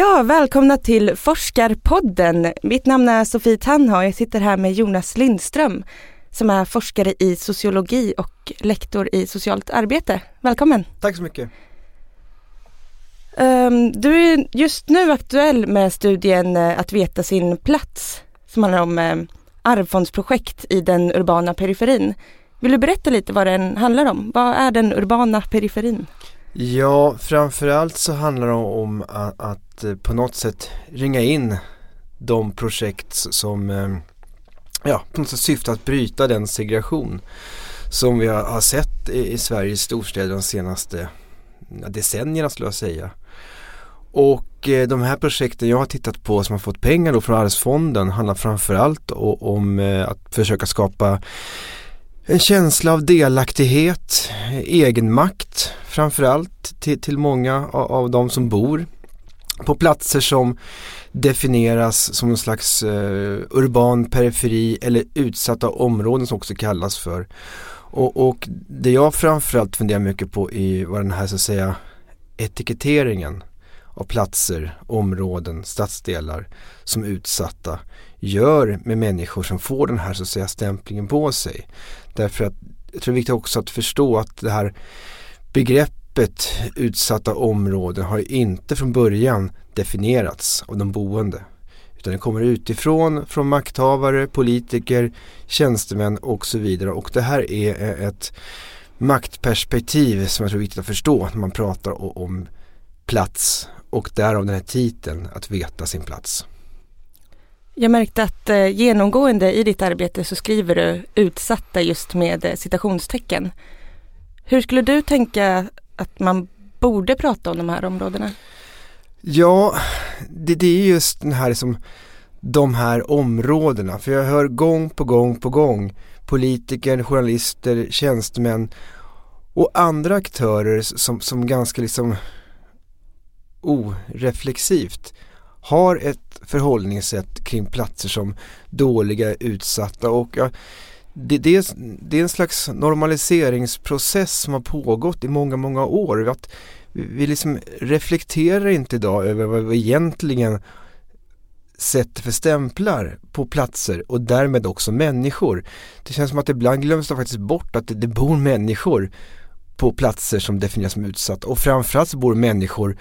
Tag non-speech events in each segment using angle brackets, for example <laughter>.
Ja, välkomna till Forskarpodden. Mitt namn är Sofie Tanha och jag sitter här med Jonas Lindström som är forskare i sociologi och lektor i socialt arbete. Välkommen! Tack så mycket! Um, du är just nu aktuell med studien uh, Att veta sin plats som handlar om uh, arvfondsprojekt i den urbana periferin. Vill du berätta lite vad den handlar om? Vad är den urbana periferin? Ja, framförallt så handlar det om att, att på något sätt ringa in de projekt som eh, ja, på något sätt syftar att bryta den segregation som vi har sett i, Sveriges storstäder de senaste decennierna skulle jag säga. Och eh, de här projekten jag har tittat på som har fått pengar då från Arvsfonden handlar framförallt om eh, att försöka skapa en känsla av delaktighet, egenmakt framförallt till, till många av, av de som bor på platser som definieras som en slags eh, urban periferi eller utsatta områden som också kallas för. Och, och det jag framförallt funderar mycket på är vad den här så att säga etiketteringen av platser, områden, stadsdelar som utsatta gör med människor som får den här så att säga stämplingen på sig. Därför att jag tror det är viktigt också att förstå att det här begreppet utsatta områden har inte från början definierats av de boende. Utan det kommer utifrån, från makthavare, politiker, tjänstemän och så vidare. Och det här är ett maktperspektiv som jag tror är viktigt att förstå när man pratar om plats och därav den här titeln, att veta sin plats. Jag märkte att eh, genomgående i ditt arbete så skriver du utsatta just med eh, citationstecken. Hur skulle du tänka att man borde prata om de här områdena? Ja, det, det är just den här som de här områdena. För jag hör gång på gång på gång politiker, journalister, tjänstemän och andra aktörer som, som ganska liksom oreflexivt har ett förhållningssätt kring platser som dåliga, utsatta och ja, det, det, är, det är en slags normaliseringsprocess som har pågått i många, många år. Att vi liksom reflekterar inte idag över vad vi egentligen sätter för stämplar på platser och därmed också människor. Det känns som att ibland glöms det faktiskt bort att det, det bor människor på platser som definieras som utsatta och framförallt så bor människor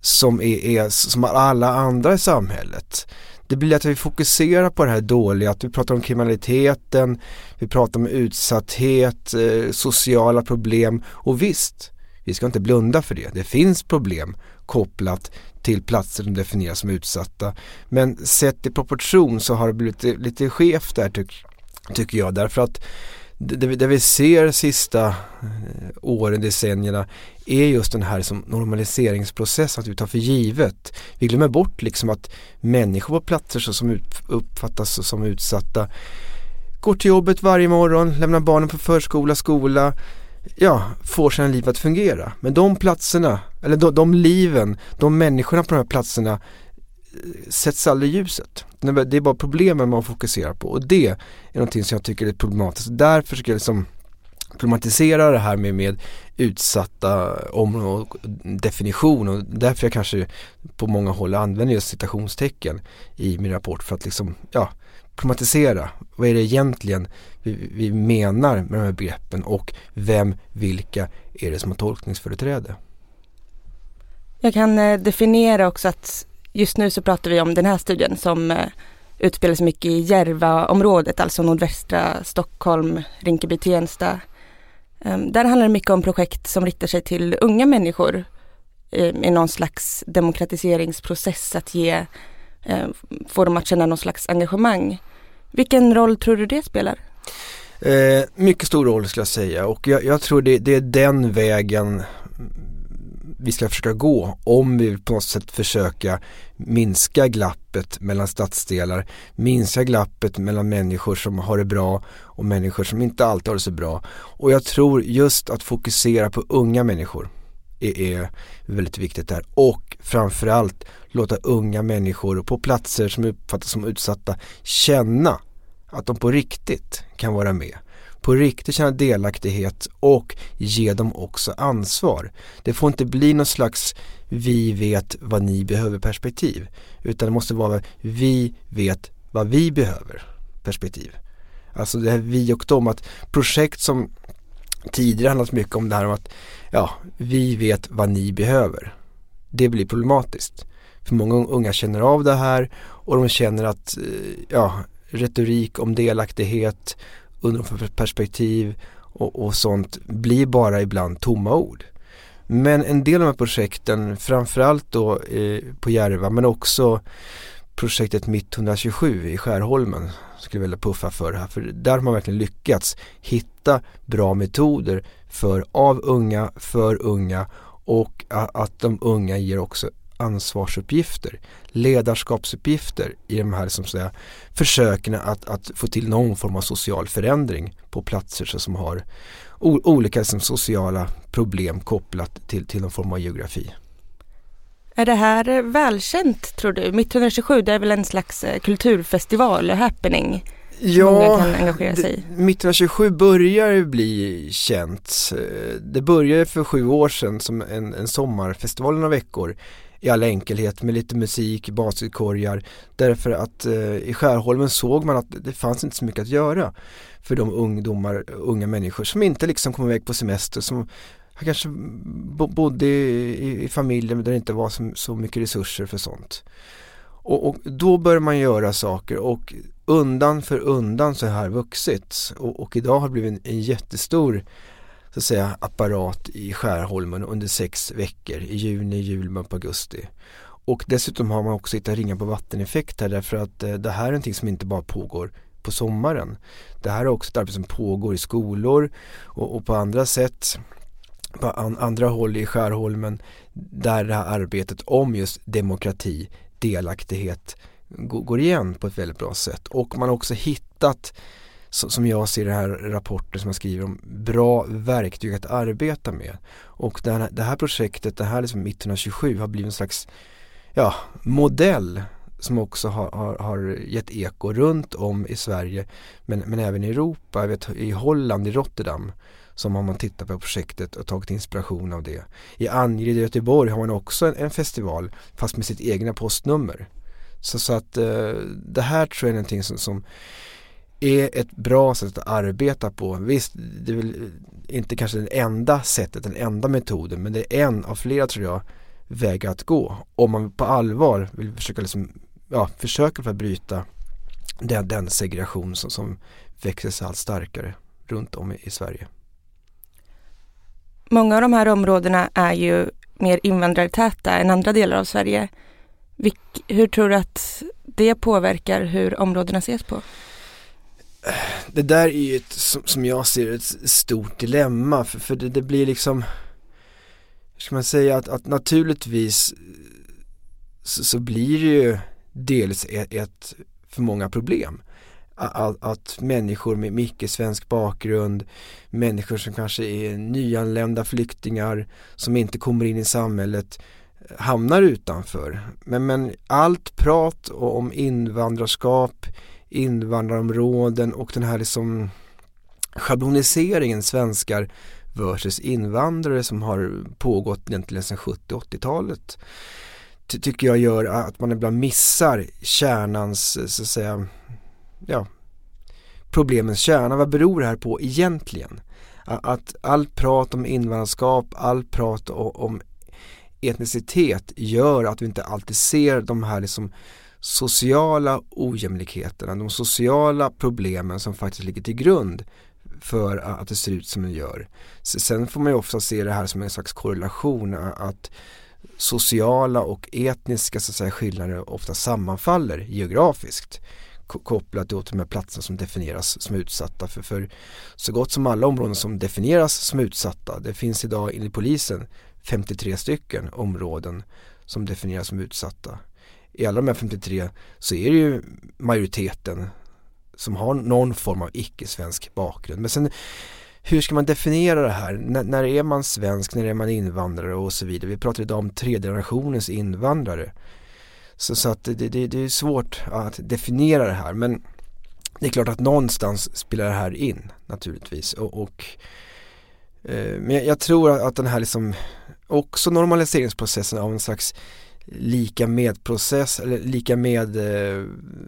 som är, är som alla andra i samhället. Det blir att vi fokuserar på det här dåliga, att vi pratar om kriminaliteten, vi pratar om utsatthet, eh, sociala problem och visst, vi ska inte blunda för det. Det finns problem kopplat till platser som definieras som utsatta. Men sett i proportion så har det blivit lite, lite skevt där tyck, tycker jag. Därför att det, det vi ser sista eh, åren, decennierna är just den här som normaliseringsprocessen, att vi tar för givet. Vi glömmer bort liksom att människor på platser som uppfattas som utsatta går till jobbet varje morgon, lämnar barnen på förskola, skola, ja, får sina liv att fungera. Men de platserna, eller de, de liven, de människorna på de här platserna sätts aldrig i ljuset. Det är bara problemen man fokuserar på och det är någonting som jag tycker är problematiskt. Därför ska jag liksom problematisera det här med, med utsatta områden och definition och därför jag kanske på många håll använder just citationstecken i min rapport för att liksom, ja, problematisera. Vad är det egentligen vi, vi menar med de här begreppen och vem, vilka är det som har tolkningsföreträde? Jag kan eh, definiera också att just nu så pratar vi om den här studien som eh, utspelar sig mycket i Järvaområdet, alltså nordvästra Stockholm, Rinkeby-Tensta. Ehm, där handlar det mycket om projekt som riktar sig till unga människor ehm, i någon slags demokratiseringsprocess att ge, ehm, få dem att känna någon slags engagemang. Vilken roll tror du det spelar? Eh, mycket stor roll skulle jag säga och jag, jag tror det, det, är den vägen vi ska försöka gå om vi vill på något sätt försöka minska glappet mellan stadsdelar, minska glappet mellan människor som har det bra och människor som inte alltid har det så bra. Och jag tror just att fokusera på unga människor är, är väldigt viktigt där och framförallt låta unga människor på platser som uppfattas som utsatta känna att de på riktigt kan vara med på riktigt känna delaktighet och ge dem också ansvar. Det får inte bli någon slags vi vet vad ni behöver perspektiv utan det måste vara vi vet vad vi behöver perspektiv. Alltså det här vi och dem, att projekt som tidigare handlat mycket om det här om att ja, vi vet vad ni behöver. Det blir problematiskt. För många unga känner av det här och de känner att eh, ja, retorik om delaktighet, underifrånperspektiv och, och sånt blir bara ibland tomma ord. Men en del av de här projekten, framförallt då eh, på Järva men också projektet Mitt 127 i Skärholmen skulle jag vilja puffa för här. För där har man verkligen lyckats hitta bra metoder för av unga, för unga och att de unga ger också ansvarsuppgifter, ledarskapsuppgifter i de här som säga, försöken att, att få till någon form av social förändring på platser som har olika som sociala problem kopplat till, till någon form av geografi. Är det här välkänt tror du? Mitt 127 det är väl en slags eh, kulturfestival, happening? Ja, Mitt 127 börjar bli känt. Det började för sju år sedan som en, en sommarfestival några veckor i all enkelhet med lite musik, basketkorgar därför att eh, i Skärholmen såg man att det fanns inte så mycket att göra för de ungdomar, unga människor som inte liksom kom iväg på semester som kanske bodde i, i familjer där det inte var så, så mycket resurser för sånt. Och, och, då börjar man göra saker och undan för undan så har det vuxit och, och idag har det blivit en, en jättestor så att säga, apparat i Skärholmen under sex veckor i juni, juli, på augusti. Och dessutom har man också hittat ringar på vatteneffekt här därför att eh, det här är någonting som inte bara pågår på sommaren. Det här är också ett arbete som pågår i skolor och, och på andra sätt på an, andra håll i Skärholmen där det här arbetet om just demokrati, delaktighet går igen på ett väldigt bra sätt. Och man har också hittat som jag ser i den här rapporten som jag skriver om, bra verktyg att arbeta med. Och det här, det här projektet, det här liksom 1927 har blivit en slags ja, modell som också har, har, har gett eko runt om i Sverige men, men även i Europa, jag vet, i Holland, i Rotterdam som har man tittat på projektet och tagit inspiration av det. I Angered i Göteborg har man också en, en festival fast med sitt egna postnummer. Så, så att eh, det här tror jag är någonting som, som är ett bra sätt att arbeta på. Visst, det är väl inte kanske det enda sättet, den enda metoden, men det är en av flera tror jag vägar att gå. Om man på allvar vill försöka liksom, ja, försöka för att bryta den, den segregation som, som växer sig allt starkare runt om i, i Sverige. Många av de här områdena är ju mer invandrartäta än andra delar av Sverige. Vilk, hur tror du att det påverkar hur områdena ses på? Det där är ju ett, som, som jag ser ett stort dilemma för, för det, det, blir liksom hur ska man säga att, att naturligtvis eh, så, så, blir det ju dels ett, ett för många problem att, att människor med icke-svensk bakgrund, människor som kanske är nyanlända flyktingar som inte kommer in i samhället eh, hamnar utanför. Men, men allt prat om invandrarskap invandrarområden och den här liksom schabloniseringen svenskar versus invandrare som har pågått egentligen sedan 70-80-talet ty tycker jag gör att man ibland missar kärnans, så att säga, ja, problemens kärna. Vad beror det här på egentligen? Att allt prat om invandrarskap, allt prat om etnicitet gör att vi inte alltid ser de här liksom sociala ojämlikheterna, de sociala problemen som faktiskt ligger till grund för att det ser ut som det gör. Sen får man ju ofta se det här som en slags korrelation att sociala och etniska så att säga, skillnader ofta sammanfaller geografiskt kopplat till de här platserna som definieras som utsatta för, för så gott som alla områden som definieras som utsatta det finns idag enligt polisen 53 stycken områden som definieras som utsatta i alla de här 53 så är det ju majoriteten som har någon form av icke-svensk bakgrund. Men sen hur ska man definiera det här? N när är man svensk, när är man invandrare och så vidare. Vi pratar idag om tredje generationens invandrare. Så, så att det, det, det är svårt att definiera det här men det är klart att någonstans spelar det här in naturligtvis och, och eh, men jag, jag, tror att den här liksom också normaliseringsprocessen av en slags lika med-process eller lika med eh,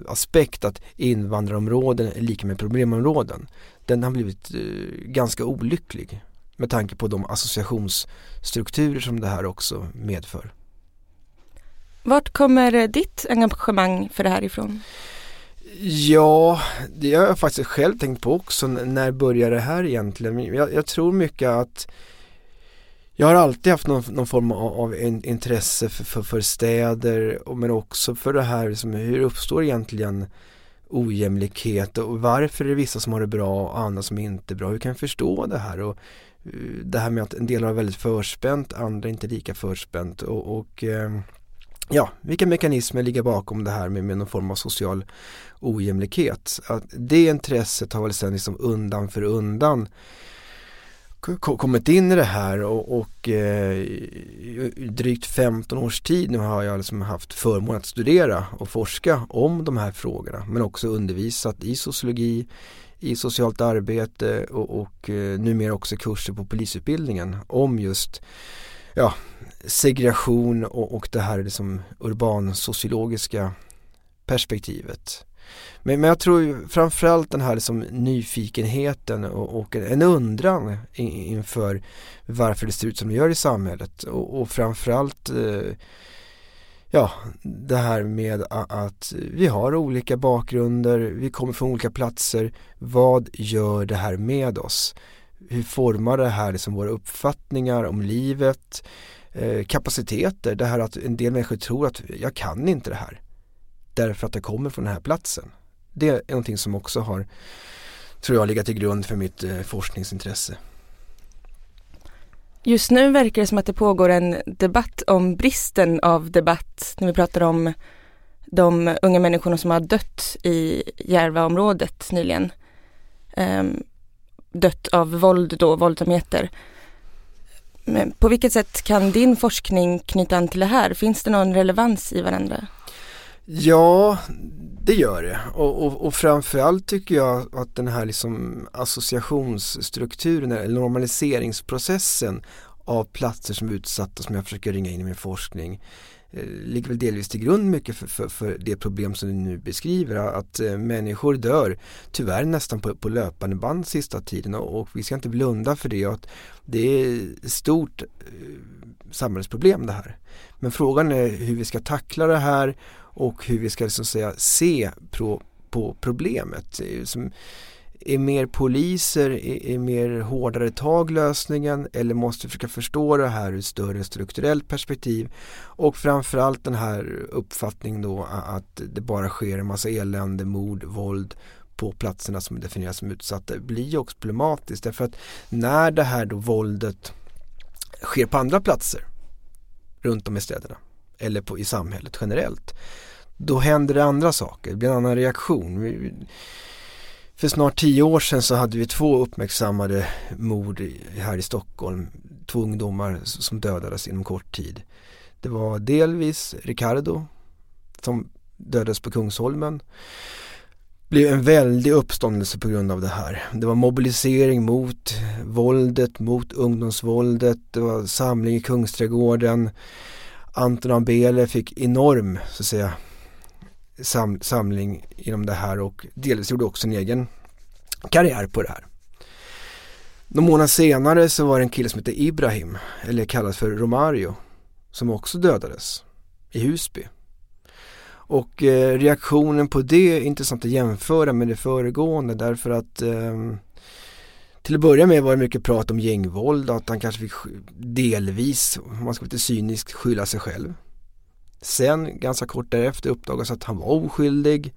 aspekt att invandrarområden är lika med problemområden. Den har blivit eh, ganska olycklig med tanke på de associationsstrukturer som det här också medför. Vart kommer ditt engagemang för det här ifrån? Ja, det har jag faktiskt själv tänkt på också. När började det här egentligen? Jag, jag tror mycket att jag har alltid haft någon, någon form av, av intresse för, för, för, städer men också för det här liksom, hur uppstår egentligen ojämlikhet och varför är det vissa som har det bra och andra som inte är bra. Hur kan jag förstå det här? Och eh, det här med att en del har väldigt förspänt, andra inte lika förspänt och, och eh, ja, vilka mekanismer ligger bakom det här med, med någon form av social ojämlikhet. Att det intresset har väl sen liksom undan för undan kommit in i det här och, och eh, drygt 15 års tid nu har jag liksom haft förmånen att studera och forska om de här frågorna men också undervisat i sociologi, i socialt arbete och, och eh, numera också kurser på polisutbildningen om just ja, segregation och, och det här liksom urbansociologiska perspektivet. Men, men jag tror framförallt den här liksom nyfikenheten och, och en undran inför varför det ser ut som det gör i samhället och, och framförallt eh, ja, det här med att vi har olika bakgrunder, vi kommer från olika platser. Vad gör det här med oss? Hur formar det här liksom våra uppfattningar om livet? Eh, kapaciteter, det här att en del människor tror att jag kan inte det här. Därför att jag kommer från den här platsen. Det är någonting som också har, tror jag, legat till grund för mitt eh, forskningsintresse. Just nu verkar det som att det pågår en debatt om bristen av debatt när vi pratar om de unga människorna som har dött i Järvaområdet nyligen. Um, dött av våld då, våldsamheter. Men på vilket sätt kan din forskning knyta an till det här? Finns det någon relevans i varandra? Ja, det gör det. Och, och, och framförallt tycker jag att den här liksom associationsstrukturen eller normaliseringsprocessen av platser som är utsatta som jag försöker ringa in i min forskning eh, ligger väl delvis till grund mycket för, för, för, det problem som du nu beskriver att eh, människor dör tyvärr nästan på, på löpande band sista tiden och, och, vi ska inte blunda för det att det är ett stort eh, samhällsproblem det här. Men frågan är hur vi ska tackla det här och hur vi ska liksom säga, se på, på problemet. Som, är mer poliser, är, är mer hårdare tag lösningen eller måste försöka förstå det här ur ett större strukturellt perspektiv och framförallt den här uppfattningen då att det bara sker en massa elände, mord, våld på platserna som definieras som utsatta blir också problematiskt därför att när det här då våldet sker på andra platser runt om i städerna eller på, i samhället generellt. Då händer det andra saker, det blir en annan reaktion. För snart tio år sedan så hade vi två uppmärksammade mord här i Stockholm. Två ungdomar som dödades inom kort tid. Det var delvis Ricardo som dödades på Kungsholmen. Det blev en väldig uppståndelse på grund av det här. Det var mobilisering mot våldet, mot ungdomsvåldet. Det var samling i Kungsträdgården. Anton Ambele fick enorm så att säga sam, samling inom det här och delvis gjorde också en egen karriär på det här. Någon månad senare så var det en kille som hette Ibrahim, eller kallas för Romario, som också dödades i Husby. Och eh, reaktionen på det är intressant att jämföra med det föregående därför att eh, till att börja med var det mycket prat om gängvåld, och att han kanske fick delvis, om man ska vara lite cynisk, skylla sig själv. Sen ganska kort därefter uppdagades att han var oskyldig.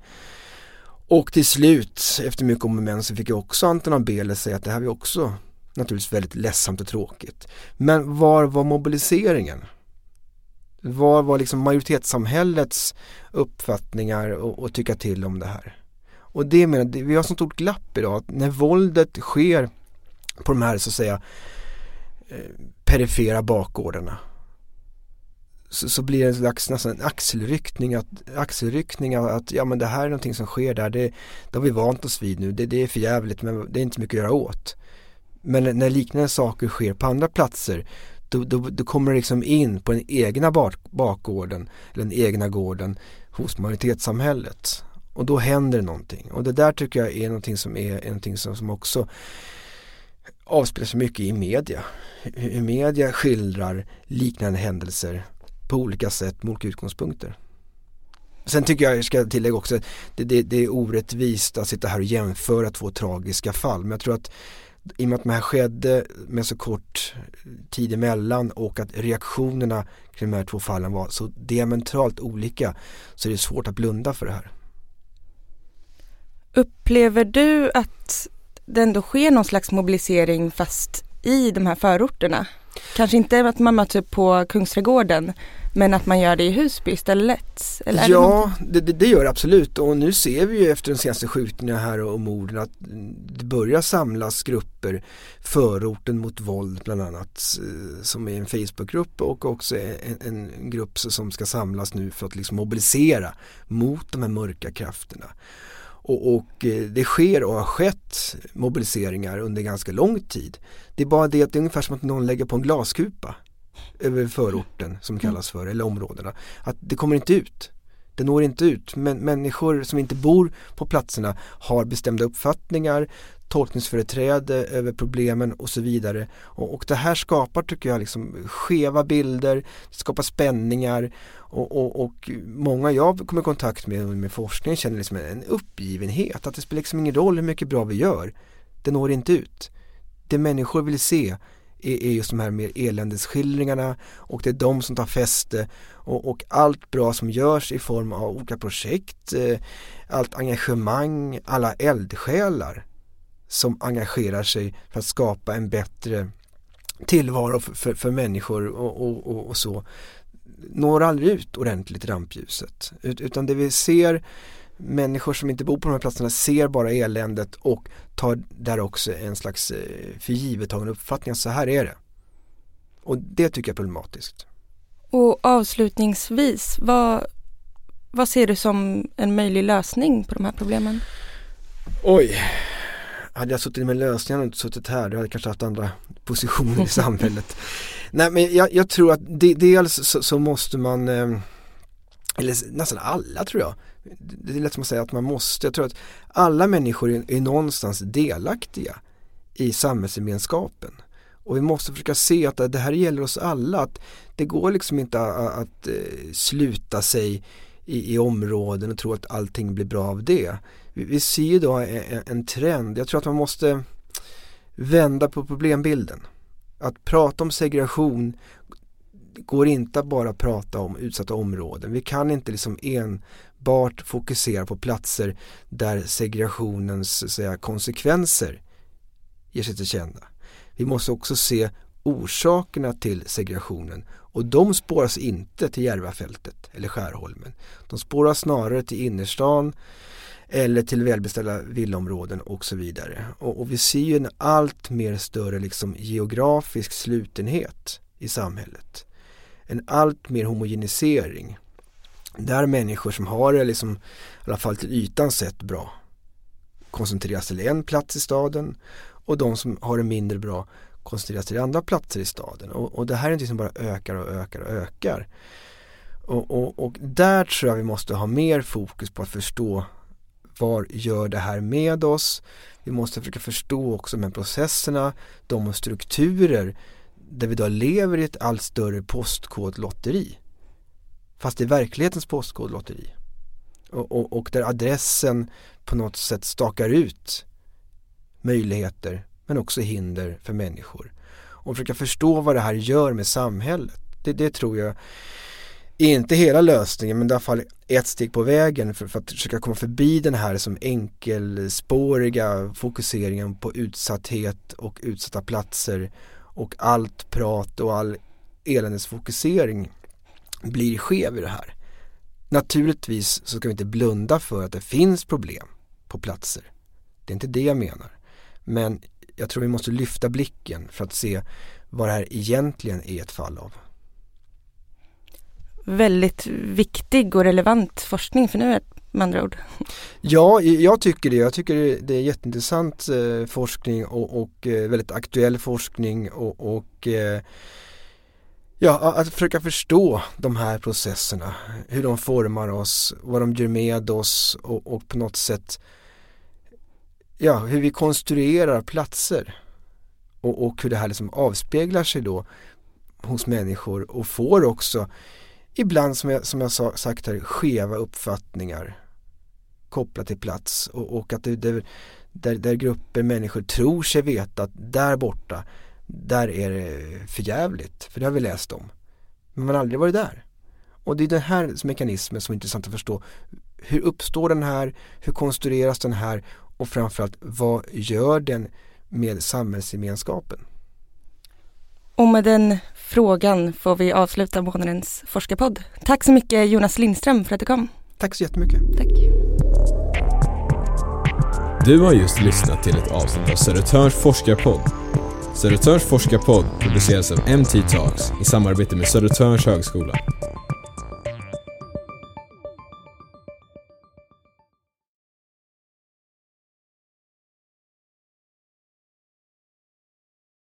Och till slut, efter mycket om och men, så fick jag också Anton Abele säga att det här var också naturligtvis väldigt ledsamt och tråkigt. Men var var mobiliseringen? Var var liksom majoritetssamhällets uppfattningar och, och tycka till om det här? Och det menar, vi har så stort glapp idag att när våldet sker på de här så att säga eh, perifera bakgårdarna så, så blir det en slags nästan en axelryckning att, axelryckning att ja men det här är någonting som sker där, det, det har vi vant oss vid nu, det, det är för jävligt men det är inte mycket att göra åt. Men när liknande saker sker på andra platser då, då, då kommer det liksom in på den egna bak, bakgården eller den egna gården hos majoritetssamhället. Och då händer det någonting. Och det där tycker jag är någonting som är, är någonting som, som också avspelar sig mycket i media. Hur media skildrar liknande händelser på olika sätt med olika utgångspunkter. Sen tycker jag, jag ska tillägga också, det, det, det är orättvist att sitta här och jämföra två tragiska fall. Men jag tror att i och med att det här skedde med så kort tid emellan och att reaktionerna kring de här två fallen var så diametralt olika så är det svårt att blunda för det här. Upplever du att det ändå sker någon slags mobilisering fast i de här förorterna? Kanske inte att man möts upp på Kungsträdgården men att man gör det i Husby istället? Eller ja, det, det, det, gör det absolut och nu ser vi ju efter de senaste skjutningarna här och, och morden att det börjar samlas grupper förorten mot våld bland annat eh, som är en Facebookgrupp och också en, en grupp som ska samlas nu för att liksom mobilisera mot de här mörka krafterna. Och, och, eh, det sker och har skett mobiliseringar under ganska lång tid. Det är bara det att det är ungefär som att någon lägger på en glaskupa över förorten som kallas för, eller områdena. Att det kommer inte ut. Det når inte ut. Men människor som inte bor på platserna har bestämda uppfattningar, tolkningsföreträde över problemen och så vidare. Och, och det här skapar tycker jag liksom skeva bilder, det skapar spänningar och, och, och många jag kommer i kontakt med med forskning känner liksom en uppgivenhet. Att det spelar liksom ingen roll hur mycket bra vi gör. Det når inte ut. Det människor vill se är, är just de här mer eländesskildringarna och det är de som tar fäste och, och allt bra som görs i form av olika projekt, eh, allt engagemang, alla eldsjälar som engagerar sig för att skapa en bättre tillvaro för, för, för människor och, och, och, och, så når aldrig ut ordentligt i rampljuset. Ut, utan det vi ser människor som inte bor på de här platserna ser bara eländet och tar där också en slags eh, förgivettagen uppfattning att så här är det. Och det tycker jag är problematiskt. Och avslutningsvis, vad, vad ser du som en möjlig lösning på de här problemen? Oj, hade jag suttit med lösningen och inte suttit här, då hade jag kanske haft andra positioner i samhället. <laughs> Nej men jag, jag, tror att de, dels så, så måste man, eh, eller nästan alla tror jag, det är lätt som att säga att man måste, jag tror att alla människor är, är någonstans delaktiga i samhällsgemenskapen. Och vi måste försöka se att det här gäller oss alla, att det går liksom inte att, att eh, sluta sig i, i, områden och tro att allting blir bra av det. Vi, vi ser ju då en, en, trend, jag tror att man måste vända på problembilden. Att prata om segregation går inte att bara prata om utsatta områden. Vi kan inte liksom enbart fokusera på platser där segregationens säga, konsekvenser ger sig till känna. Vi måste också se orsakerna till segregationen och de spåras inte till Järvafältet eller Skärholmen. De spåras snarare till innerstan eller till välbeställda villaområden och så vidare. Och, och vi ser ju en allt mer större liksom geografisk slutenhet i samhället. En allt mer homogenisering. Där människor som har det liksom, i alla fall till ytan sett bra koncentreras till en plats i staden och de som har det mindre bra koncentreras till andra platser i staden. Och, och det här är något som bara ökar och ökar och ökar. Och, och, och, där tror jag vi måste ha mer fokus på att förstå vad gör det här med oss? Vi måste försöka förstå också de här processerna, de strukturer där vi idag lever i ett allt större postkodlotteri. Fast det är verklighetens postkodlotteri. Och, och, och där adressen på något sätt stakar ut möjligheter men också hinder för människor. Och försöka förstå vad det här gör med samhället. Det, det tror jag är inte hela lösningen men i alla fall ett steg på vägen för, för, att försöka komma förbi den här som enkelspåriga fokuseringen på utsatthet och utsatta platser och allt prat och all eländesfokusering blir skev i det här. Naturligtvis så ska vi inte blunda för att det finns problem på platser. Det är inte det jag menar. Men jag tror vi måste lyfta blicken för att se vad det här egentligen är ett fall av väldigt viktig och relevant forskning för nuet med andra ord. Ja, jag tycker det. Jag tycker det är jätteintressant eh, forskning och, och eh, väldigt aktuell forskning och, och eh, ja, att försöka förstå de här processerna, hur de formar oss, vad de gör med oss och, och på något sätt ja, hur vi konstruerar platser och, och hur det här liksom avspeglar sig då hos människor och får också ibland som jag, som jag sa, sagt här skeva uppfattningar kopplat till plats och, och att det, det, där, där grupper människor tror sig veta att där borta där är det förjävligt för det har vi läst om. Men man har aldrig varit där. Och det är den här mekanismen som är intressant att förstå. Hur uppstår den här? Hur konstrueras den här? Och framförallt vad gör den med samhällsgemenskapen? Och med den frågan får vi avsluta månadens forskarpodd. Tack så mycket Jonas Lindström för att du kom. Tack så jättemycket. Tack. Du har just lyssnat till ett avsnitt av Södertörns forskarpodd. Södertörns forskarpodd produceras av MT Talks i samarbete med Södertörns högskola.